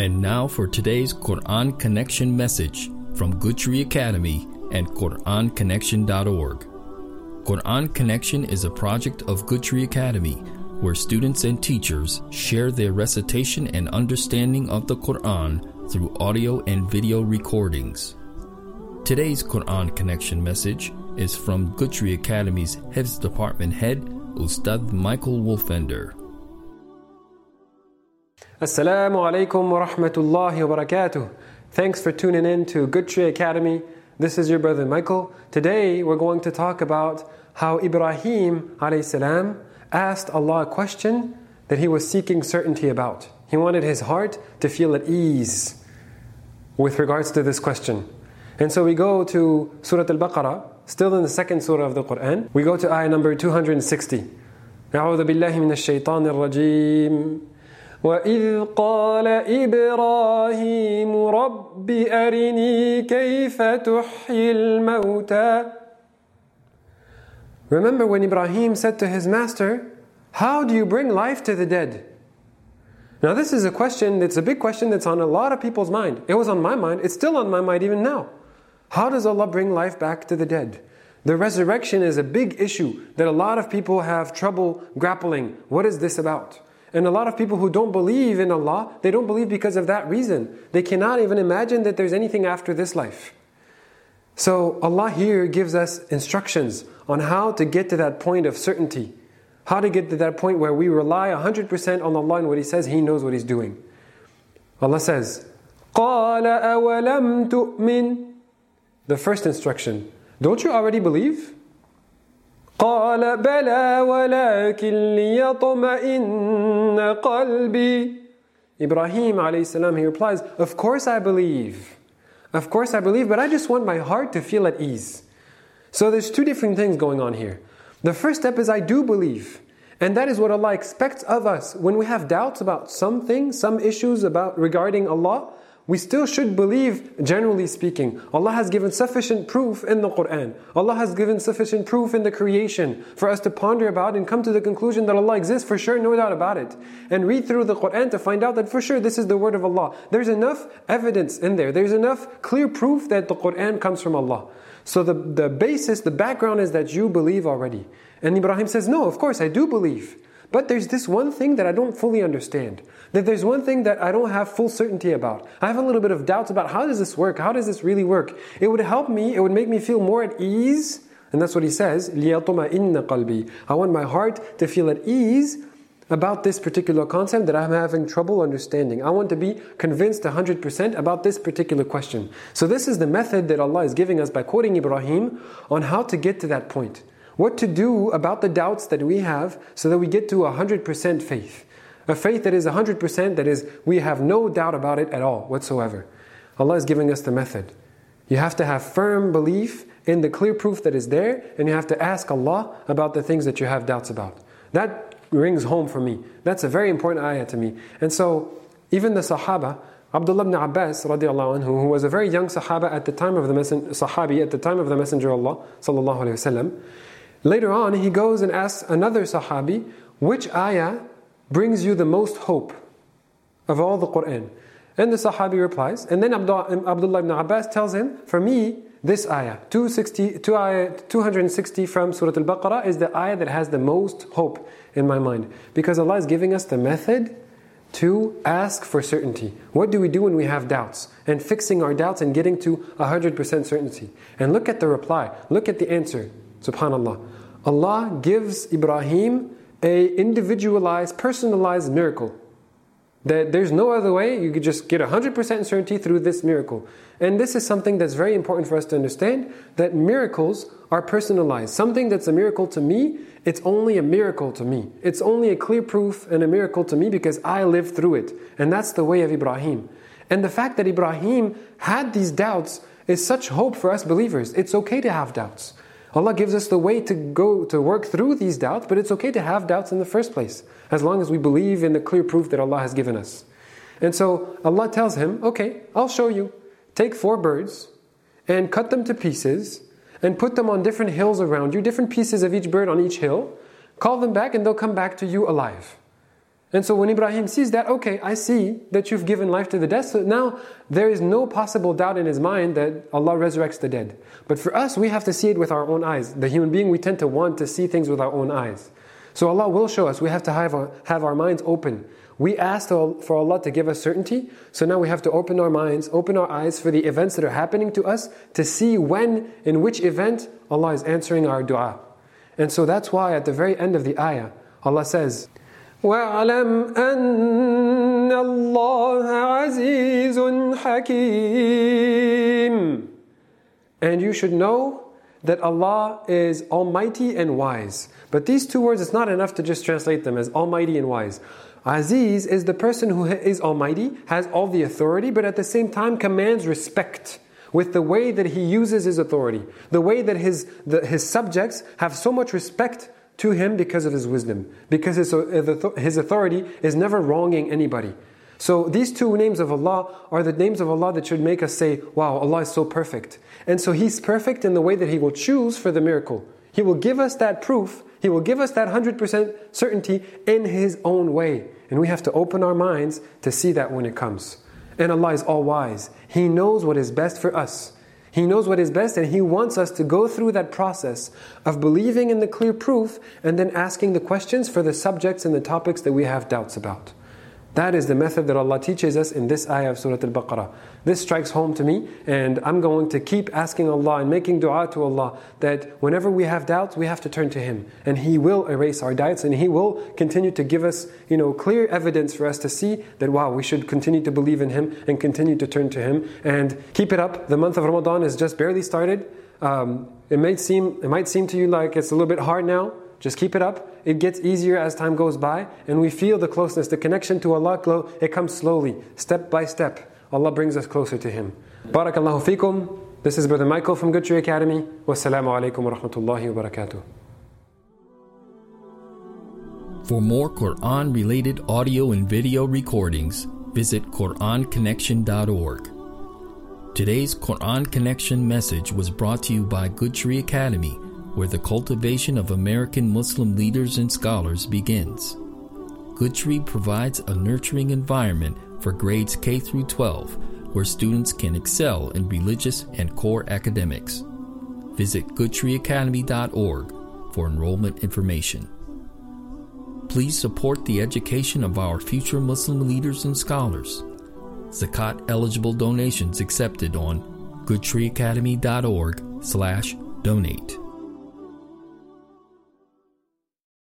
And now for today's Quran Connection message from Good Tree Academy and QuranConnection.org. Quran Connection is a project of Good Tree Academy where students and teachers share their recitation and understanding of the Quran through audio and video recordings. Today's Quran Connection message is from Good Tree Academy's Hifz Department Head, Ustad Michael Wolfender. Assalamu alaikum wa rahmatullahi wa barakatuh. Thanks for tuning in to Guthrie Academy. This is your brother Michael. Today we're going to talk about how Ibrahim salam asked Allah a question that he was seeking certainty about. He wanted his heart to feel at ease with regards to this question. And so we go to Surah Al-Baqarah, still in the second surah of the Quran. We go to ayah number 260. أعوذ بالله من الشيطان الرجيم وإذ قال إبراهيم رب أرني كيف تحيي الموتى Remember when Ibrahim said to his master, How do you bring life to the dead? Now, this is a question that's a big question that's on a lot of people's mind. It was on my mind, it's still on my mind even now. How does Allah bring life back to the dead? The resurrection is a big issue that a lot of people have trouble grappling. What is this about? And a lot of people who don't believe in Allah, they don't believe because of that reason. They cannot even imagine that there's anything after this life. So Allah here gives us instructions on how to get to that point of certainty. How to get to that point where we rely 100% on Allah and what He says, He knows what He's doing. Allah says, قَالَ أَوَلَمْ تُؤْمِنْ the first instruction. Don't you already believe? قال بلى ولكن ليطمئن قلبي Ibrahim alayhi he replies, Of course I believe. Of course I believe, but I just want my heart to feel at ease. So there's two different things going on here. The first step is I do believe. And that is what Allah expects of us. When we have doubts about something, some issues about regarding Allah, we still should believe, generally speaking. Allah has given sufficient proof in the Quran. Allah has given sufficient proof in the creation for us to ponder about and come to the conclusion that Allah exists for sure, no doubt about it. And read through the Quran to find out that for sure this is the word of Allah. There's enough evidence in there. There's enough clear proof that the Quran comes from Allah. So the, the basis, the background is that you believe already. And Ibrahim says, No, of course, I do believe. But there's this one thing that I don't fully understand. That there's one thing that I don't have full certainty about. I have a little bit of doubts about how does this work? How does this really work? It would help me, it would make me feel more at ease. And that's what he says, لِيَطْمَئِنَّ قَلْبِي I want my heart to feel at ease about this particular concept that I'm having trouble understanding. I want to be convinced 100% about this particular question. So this is the method that Allah is giving us by quoting Ibrahim on how to get to that point what to do about the doubts that we have so that we get to 100% faith. A faith that is 100%, that is, we have no doubt about it at all whatsoever. Allah is giving us the method. You have to have firm belief in the clear proof that is there, and you have to ask Allah about the things that you have doubts about. That rings home for me. That's a very important ayah to me. And so, even the Sahaba, Abdullah ibn Abbas anhu, who was a very young Sahaba at the time of the messenger, Sahabi at the time of the Messenger of Allah sallallahu alaihi wasallam, Later on, he goes and asks another Sahabi, which ayah brings you the most hope of all the Quran? And the Sahabi replies, and then Abdullah ibn Abbas tells him, for me, this ayah, 260, 260 from Surah Al Baqarah, is the ayah that has the most hope in my mind. Because Allah is giving us the method to ask for certainty. What do we do when we have doubts? And fixing our doubts and getting to 100% certainty. And look at the reply, look at the answer. Subhanallah. Allah gives Ibrahim a individualized, personalized miracle. That there's no other way, you could just get 100% certainty through this miracle. And this is something that's very important for us to understand that miracles are personalized. Something that's a miracle to me, it's only a miracle to me. It's only a clear proof and a miracle to me because I lived through it. And that's the way of Ibrahim. And the fact that Ibrahim had these doubts is such hope for us believers. It's okay to have doubts. Allah gives us the way to go to work through these doubts, but it's okay to have doubts in the first place, as long as we believe in the clear proof that Allah has given us. And so Allah tells him, Okay, I'll show you. Take four birds and cut them to pieces and put them on different hills around you, different pieces of each bird on each hill. Call them back and they'll come back to you alive. And so when Ibrahim sees that, okay, I see that you've given life to the dead, so now there is no possible doubt in his mind that Allah resurrects the dead. But for us, we have to see it with our own eyes. The human being, we tend to want to see things with our own eyes. So Allah will show us. We have to have our, have our minds open. We asked for Allah to give us certainty, so now we have to open our minds, open our eyes for the events that are happening to us to see when, in which event, Allah is answering our dua. And so that's why at the very end of the ayah, Allah says, واعلم أن الله عزيز حكيم And you should know that Allah is almighty and wise. But these two words, it's not enough to just translate them as almighty and wise. Aziz is the person who is almighty, has all the authority, but at the same time commands respect with the way that he uses his authority, the way that his, the, his subjects have so much respect to him because of his wisdom, because his, uh, his authority is never wronging anybody. So these two names of Allah are the names of Allah that should make us say, wow, Allah is so perfect. And so He's perfect in the way that He will choose for the miracle. He will give us that proof, He will give us that 100% certainty in His own way. And we have to open our minds to see that when it comes. And Allah is all wise. He knows what is best for us. He knows what is best, and He wants us to go through that process of believing in the clear proof and then asking the questions for the subjects and the topics that we have doubts about. That is the method that Allah teaches us in this ayah of Surah Al Baqarah. This strikes home to me, and I'm going to keep asking Allah and making dua to Allah that whenever we have doubts, we have to turn to Him. And He will erase our doubts, and He will continue to give us you know, clear evidence for us to see that, wow, we should continue to believe in Him and continue to turn to Him. And keep it up. The month of Ramadan has just barely started. Um, it, might seem, it might seem to you like it's a little bit hard now. Just keep it up. It gets easier as time goes by, and we feel the closeness, the connection to Allah. It comes slowly, step by step. Allah brings us closer to Him. Barakallahu fikum. This is Brother Michael from Good Tree Academy. Wassalamu alaikum wa rahmatullahi wa barakatuh. For more Quran related audio and video recordings, visit QuranConnection.org. Today's Quran Connection message was brought to you by Good Tree Academy where the cultivation of American Muslim leaders and scholars begins. Goodtree provides a nurturing environment for grades K through 12 where students can excel in religious and core academics. Visit goodtreeacademy.org for enrollment information. Please support the education of our future Muslim leaders and scholars. Zakat eligible donations accepted on goodtreeacademy.org slash donate.